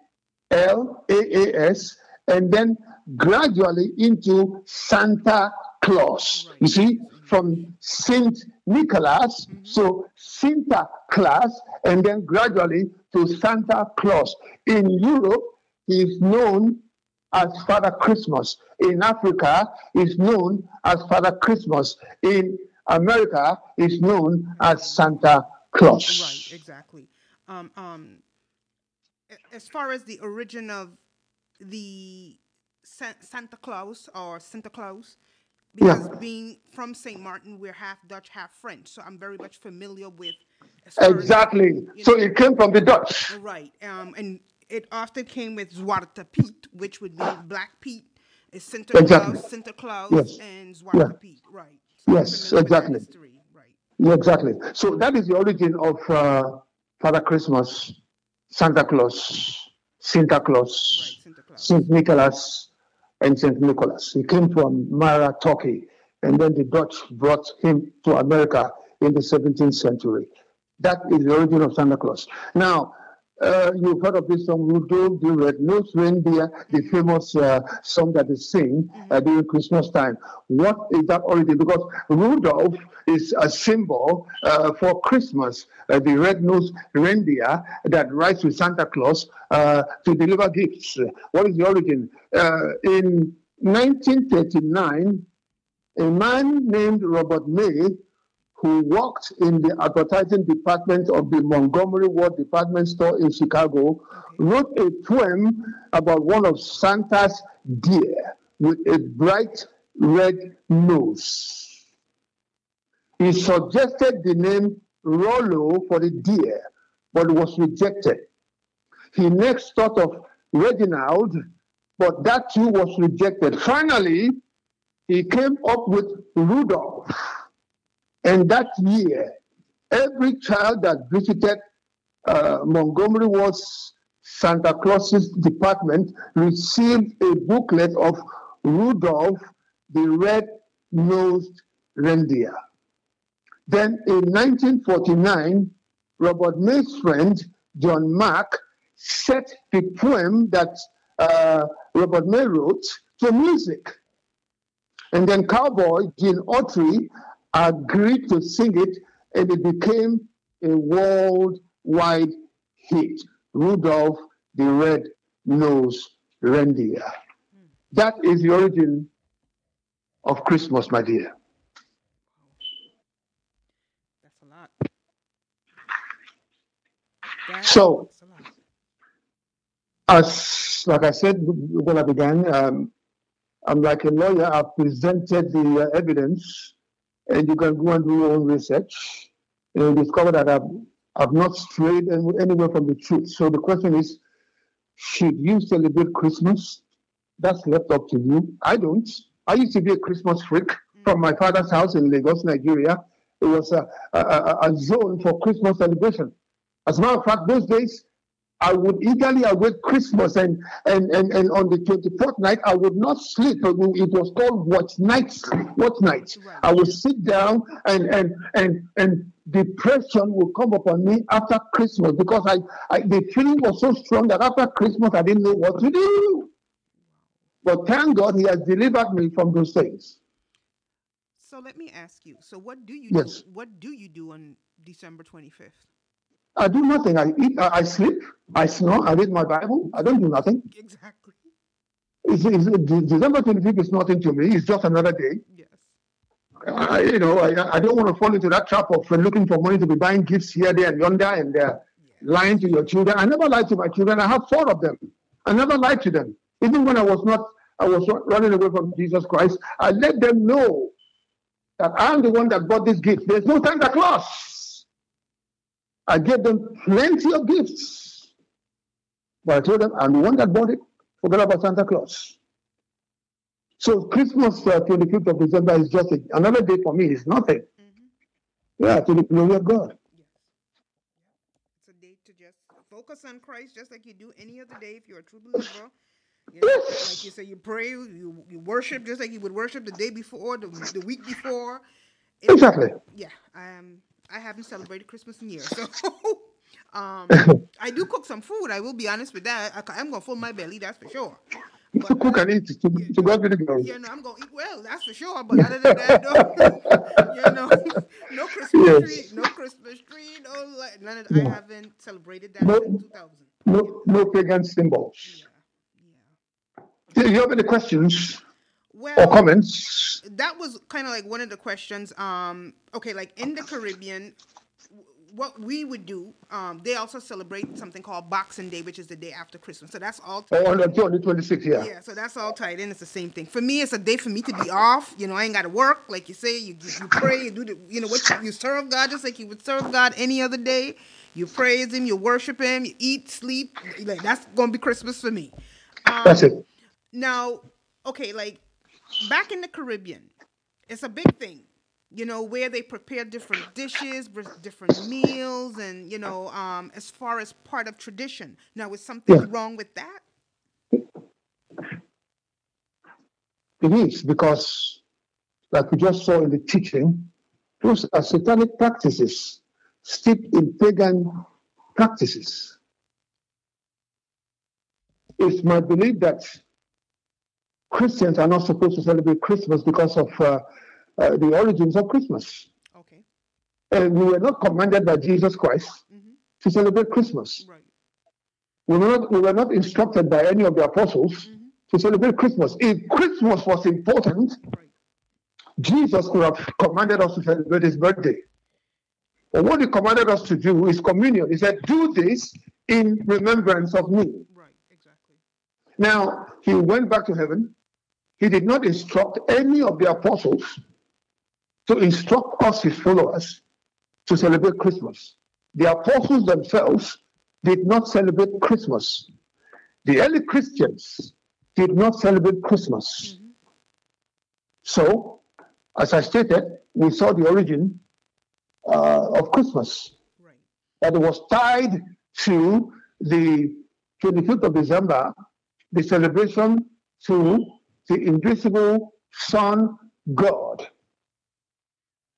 L A A S and then gradually into Santa Claus. You see, from Saint Nicholas, mm-hmm. so Santa Claus, and then gradually to Santa Claus. In Europe, he is known as Father Christmas. In Africa, he's known as Father Christmas. In America is known as Santa Claus. Right, exactly. Um, um, as far as the origin of the Santa Claus or Santa Claus, because yeah. being from St. Martin, we're half Dutch, half French, so I'm very much familiar with. Exactly. As, so know, it came from the Dutch. Right. Um, and it often came with Zwarte Piet, which would be Black Pete. Is Santa exactly. Claus, Santa Claus, yes. and Zwarte yeah. Piet. Right. Yes, exactly. Right. Yeah, exactly. So that is the origin of uh, Father Christmas, Santa Claus, Santa Claus, right, Saint Nicholas, and Saint Nicholas. He came from Myra, Turkey, and then the Dutch brought him to America in the 17th century. That is the origin of Santa Claus. Now, uh, you've heard of this song, Rudolph the Red-Nosed Reindeer, the famous uh, song that is sing uh, during Christmas time. What is that origin? Because Rudolph is a symbol uh, for Christmas, uh, the red-nosed reindeer that rides with Santa Claus uh, to deliver gifts. What is the origin? in 1939, a man named Robert May who worked in the advertising department of the Montgomery Ward department store in Chicago, wrote a poem about one of Santa's deer with a bright red nose. He suggested the name Rollo for the deer, but was rejected. He next thought of Reginald, but that too was rejected. Finally, he came up with Rudolph and that year, every child that visited uh, Montgomery Ward's Santa Claus's department received a booklet of Rudolph the Red-Nosed Reindeer. Then in 1949, Robert May's friend, John Mack, set the poem that uh, Robert May wrote to music. And then cowboy Gene Autry agreed to sing it, and it became a worldwide hit. Rudolph the Red-Nosed Reindeer. That is the origin of Christmas, my dear. That's a lot. That so, as like I said when I began, um, I'm like a lawyer. I've presented the uh, evidence and you can go and do your own research and discover that I've, I've not strayed anywhere from the truth. So the question is, should you celebrate Christmas? That's left up to you. I don't. I used to be a Christmas freak mm. from my father's house in Lagos, Nigeria. it was a, a, a, a zone for Christmas celebration. As a matter of fact, those days I would eagerly await Christmas, and and and, and on the 24th night, I would not sleep. It was called watch night. Watch night. I would sit down, and and and and depression would come upon me after Christmas because I, I the feeling was so strong that after Christmas I didn't know what to do. But thank God, He has delivered me from those things. So let me ask you. So what do you yes. do? What do you do on December 25th? I do nothing. I eat, I, sleep, I snore, I read my Bible. I don't do nothing. Exactly. It's, it's, December 25th is nothing to me. It's just another day. Yes. I, you know, I, I don't want to fall into that trap of looking for money to be buying gifts here, there, and yonder, and uh, lying to your children. I never lied to my children. I have four of them. I never lied to them. Even when I was not, I was running away from Jesus Christ. I let them know that I'm the one that bought this gift. There's no Santa Claus. I gave them plenty of gifts. But I told them, I'm the one that bought it. Forget about Santa Claus. So Christmas, uh, 25th of December, is just a, another day for me. It's nothing. Mm-hmm. Yeah, to the glory of God. Yes. It's a day to just focus on Christ, just like you do any other day if you're a true believer. You know, yes. Like you say, you pray, you, you worship just like you would worship the day before, the, the week before. It, exactly. Yeah. Um, I haven't celebrated Christmas in years, so <laughs> um, <laughs> I do cook some food. I will be honest with that. I, am gonna fill my belly, that's for sure. But, to cook and eat to, yeah, to be the glory. Yeah, no, I'm gonna eat well, that's for sure. But other than that, no, <laughs> you know, no Christmas yes. tree, no Christmas tree, no like none of that. I haven't celebrated that no, since 2000. No, no pagan symbols. Yeah, yeah. Do you have any questions? Well, or comments? That was kind of like one of the questions. Um, okay, like in the Caribbean, what we would do, um, they also celebrate something called Boxing Day, which is the day after Christmas. So that's all. Oh, on the 26th, yeah. Yeah, so that's all tied in. It's the same thing. For me, it's a day for me to be off. You know, I ain't got to work. Like you say, you, you pray, you do the, you know, what you, you serve God just like you would serve God any other day. You praise Him, you worship Him, you eat, sleep. Like that's gonna be Christmas for me. Um, that's it. Now, okay, like back in the Caribbean, it's a big thing, you know, where they prepare different dishes, different meals, and you know, um, as far as part of tradition. Now, is something yeah. wrong with that? It is because, like we just saw in the teaching, those are satanic practices steeped in pagan practices. It's my belief that Christians are not supposed to celebrate Christmas because of uh, uh, the origins of Christmas. Okay. And we were not commanded by Jesus Christ mm-hmm. to celebrate Christmas. Right. We were not, we were not instructed by any of the apostles mm-hmm. to celebrate Christmas. If Christmas was important, right. Jesus could have commanded us to celebrate his birthday. But what he commanded us to do is communion. He said, Do this in remembrance of me. Right, exactly. Now, he went back to heaven he did not instruct any of the apostles to instruct us, his followers, to celebrate Christmas. The apostles themselves did not celebrate Christmas. The early Christians did not celebrate Christmas. Mm-hmm. So, as I stated, we saw the origin uh, of Christmas. Right. That it was tied to the 25th of December, the celebration to the invisible Sun God.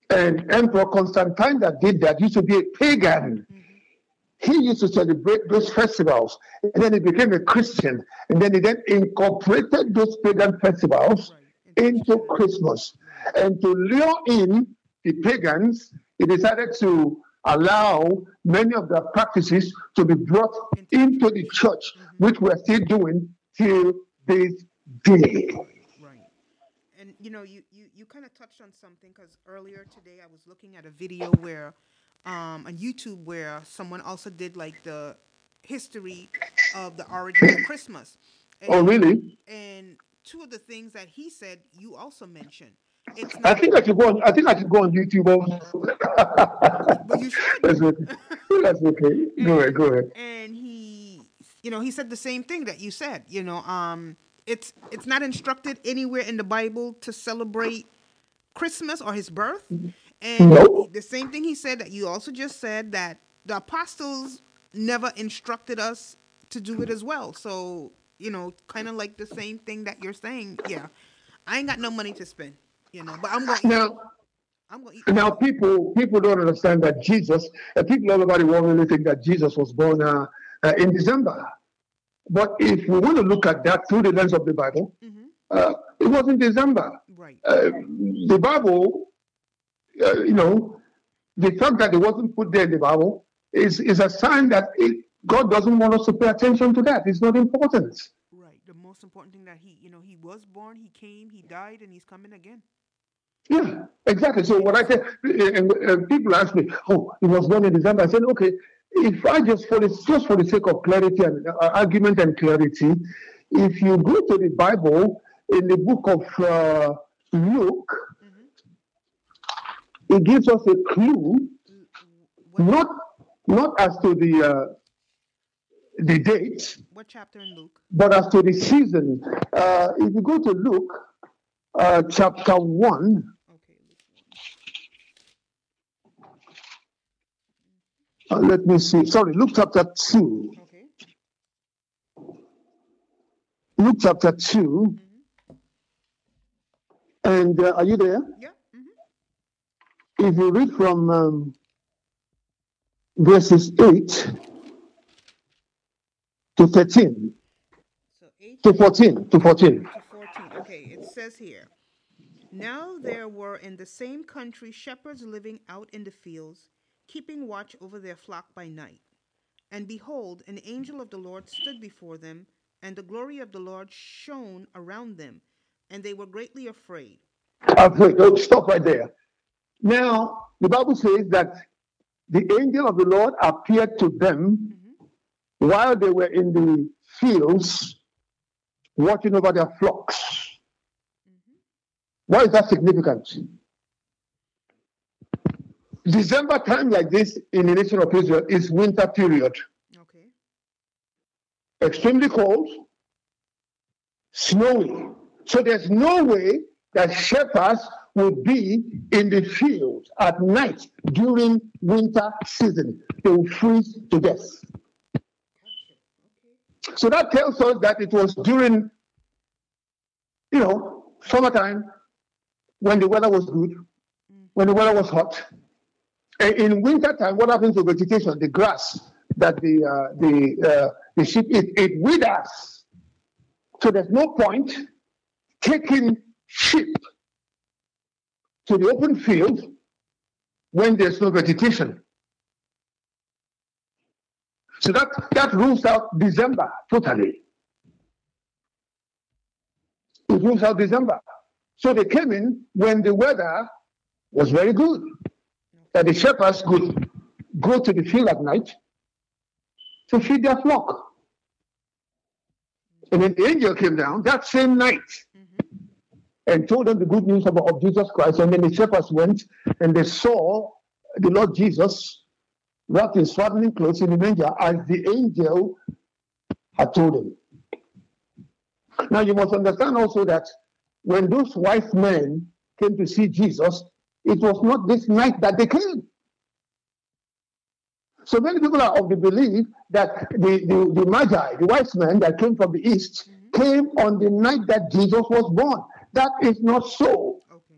And Emperor Constantine that did that used to be a pagan. Mm-hmm. He used to celebrate those festivals, and then he became a Christian, and then he then incorporated those pagan festivals into Christmas. And to lure in the pagans, he decided to allow many of their practices to be brought into the church, which mm-hmm. we're still doing till this Right. And you know, you you, you kind of touched on something because earlier today I was looking at a video where um, on YouTube where someone also did like the history of the origin of Christmas. And, oh, really? And two of the things that he said, you also mentioned. It's I think I should go on. I think I should go on YouTube. but you should. That's okay. That's okay. Go ahead. Go ahead. And he, you know, he said the same thing that you said. You know, um, it's it's not instructed anywhere in the Bible to celebrate Christmas or his birth. And No. the same thing he said that you also just said that the apostles never instructed us to do it as well. So, you know, kind of like the same thing that you're saying. Yeah. I ain't got no money to spend, you know, but I'm going to Now, I'm going to eat. now people people don't understand that Jesus. Uh, people the world really think that Jesus was born uh, uh, in December. But if we want to look at that through the lens of the Bible, Mhm. uh, it was in December. Right. Uh, the Bible, uh, you know, the fact that it wasn't put there in the Bible is, is a sign that it, God doesn't want us to pay attention to that. It's not important. Right. The most important thing that he, you know, he was born, he came, he died, and he's coming again. Yeah, exactly. So what I said, and, and people ask me, "Oh, it was born in December." I said, "Okay, if I just for the just for the sake of clarity and uh, argument and clarity, if you go to the Bible in the book of uh, Luke, Mhm. it gives us a clue, What, not not as to the uh, the date, what chapter in Luke? but as to the season. Uh, if you go to Luke, uh, chapter one. Okay. Luke Uh, let me see. Sorry, Luke chapter 2. one. Okay. Luke chapter 2. And uh, are you there? Yeah. hmm If you read from um, verses 8 to 13, So 8 to 14, to 14. to 14. Okay, it says here Now there were in the same country shepherds living out in the fields, keeping watch over their flock by night. And behold, an angel of the Lord stood before them, and the glory of the Lord shone around them, and they were greatly afraid. Uh, <laughs> wait, oh, stop right there. Now, the Bible says that the angel of the Lord appeared to them Mhm. while they were in the fields watching over their flocks. Why is that significant? December time like this in the nation of Israel is winter period. Okay. Extremely cold, snowy. So there's no way that shepherds would be in the field at night during winter season. They will freeze to death. So that tells us that it was during, you know, summertime when the weather was good, when the weather was hot. And in winter time, what happens to vegetation? The grass that the uh, the uh, the sheep eat, it withers. So there's no point taking sheep to the open field when there's no vegetation. So that, that rules out December totally. It rules out December. So they came in when the weather was very good. That the shepherds could go to the field at night to feed their flock. And then the angel came down that same night mm-hmm. and told them the good news about of Jesus Christ. And then the shepherds went and they saw the Lord Jesus wrapped in swaddling clothes in the manger as the angel had told him. Now you must understand also that when those wise men came to see Jesus, it was not this night that they came. So many people are of the belief that the, the, the Magi, the wise men that came from the east, came on the night that Jesus was born. That is not so. Okay.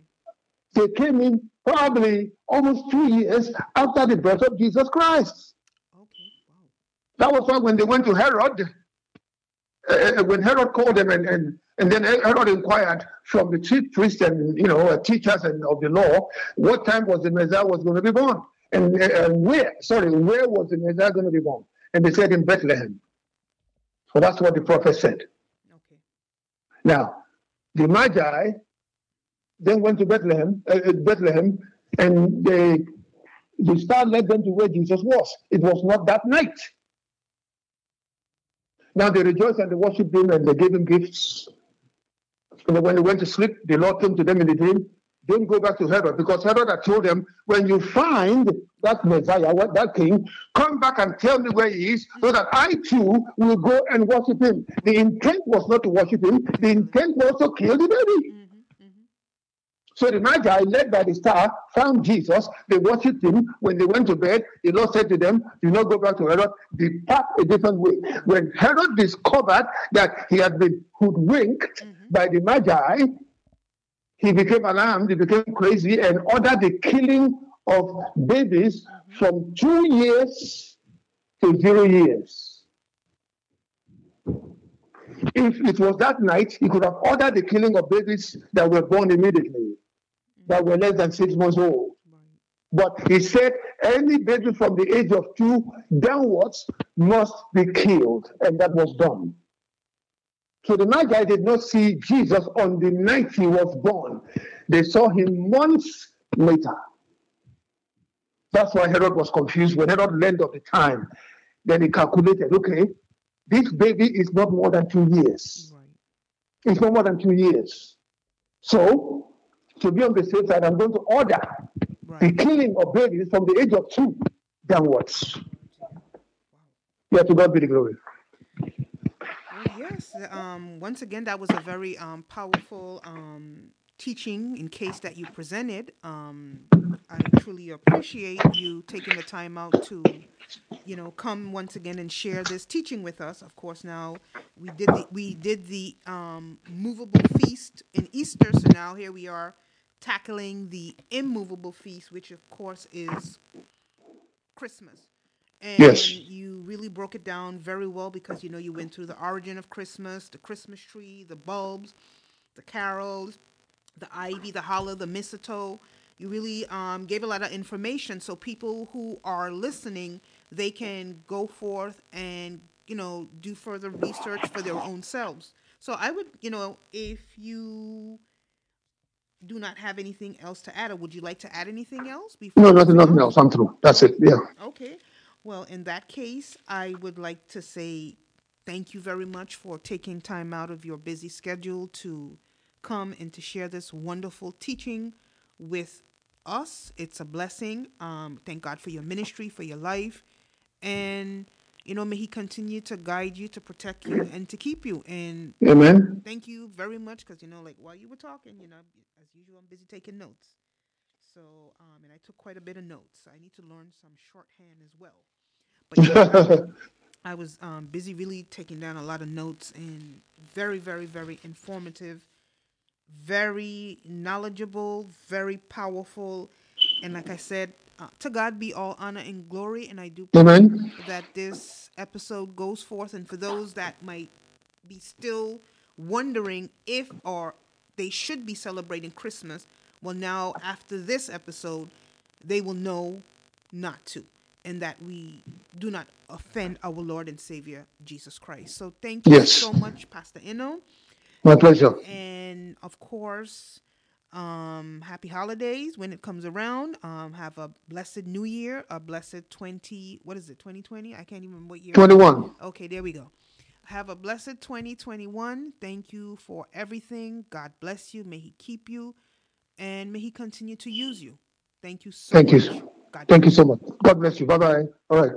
They came in probably almost two years after the birth of Jesus Christ. Okay. Wow. That was why when they went to Herod, uh, when Herod called them and, and, and then Herod inquired from the chief priests and you know uh, teachers and of the law what time was the Messiah was going to be born and, and where sorry where was the Messiah going to be born and they said in Bethlehem. So that's what the prophet said. Okay. Now the Magi then went to Bethlehem, uh, uh, Bethlehem, and they the star led them to where Jesus was. It was not that night. Now they rejoiced and they worshipped him and they gave him gifts. When they went to sleep, the Lord came to them in a dream. Don't go back to Herod because Herod had told them, when you find that Messiah, that king, come back and tell me where he is so that I too will go and worship him. The intent was not to worship him, the intent was to kill the baby. So the Magi, led by the star, found Jesus. They worshipped him. When they went to bed, the Lord said to them, Do not go back to Herod, depart a different way. When Herod discovered that he had been hoodwinked mm-hmm. by the Magi, he became alarmed, he became crazy, and ordered the killing of babies mm-hmm. from two years to zero years. If it was that night, he could have ordered the killing of babies that were born immediately that were less than six months old. But he said any baby from the age of two downwards must be killed, and that was done. So the Magi did not see Jesus on the night he was born. They saw him months later. That's why Herod was confused. When Herod learned of the time, then he calculated, okay, this baby is not more than two years. Right. It's not more than two years. So to be on the safe side, I'm going to order right. the killing of babies from the age of two downwards. Yeah, to God be the glory. Well, yes. Um, once again, that was a very um, powerful um, teaching in case that you presented. Um, I truly appreciate you taking the time out to, you know, come once again and share this teaching with us. Of course, now we did the we did the um, movable feast in Easter, so now here we are tackling the immovable feast, which of course is Christmas. And yes. you really broke it down very well because you know you went through the origin of Christmas, the Christmas tree, the bulbs, the carols, the ivy, the holly, the mistletoe. You really um, gave a lot of information so people who are listening they can go forth and you know do further research for their own selves. So I would you know if you do not have anything else to add, or would you like to add anything else? Before no, nothing, nothing else. I'm through. That's it. Yeah. Okay. Well, in that case, I would like to say thank you very much for taking time out of your busy schedule to come and to share this wonderful teaching with us. It's a blessing. Um, thank God for your ministry, for your life, and you know, may He continue to guide you, to protect you, and to keep you. And Amen. Thank you very much because you know, like while you were talking, you know, as usual, I'm busy taking notes. So, um, and I took quite a bit of notes. I need to learn some shorthand as well. But yeah, I was <laughs> um, busy really taking down a lot of notes and very, very, very informative, very knowledgeable, very powerful. And like I said, uh, to God be all honor and glory. And I do pray Amen. that this episode goes forth. And for those that might be still wondering if or they should be celebrating Christmas, well, now after this episode, they will know not to. And that we do not offend our Lord and Savior Jesus Christ. So thank you yes. so much, Pastor Eno. My pleasure. And of course, um, happy holidays when it comes around. Um, have a blessed new year, a blessed 20, what is it, 2020? I can't even remember what year. 21. Okay, there we go. Have a blessed 2021. Thank you for everything. God bless you. May He keep you and may He continue to use you. Thank you so Thank much. you. God Thank you so much. God bless you. Bye bye. All right.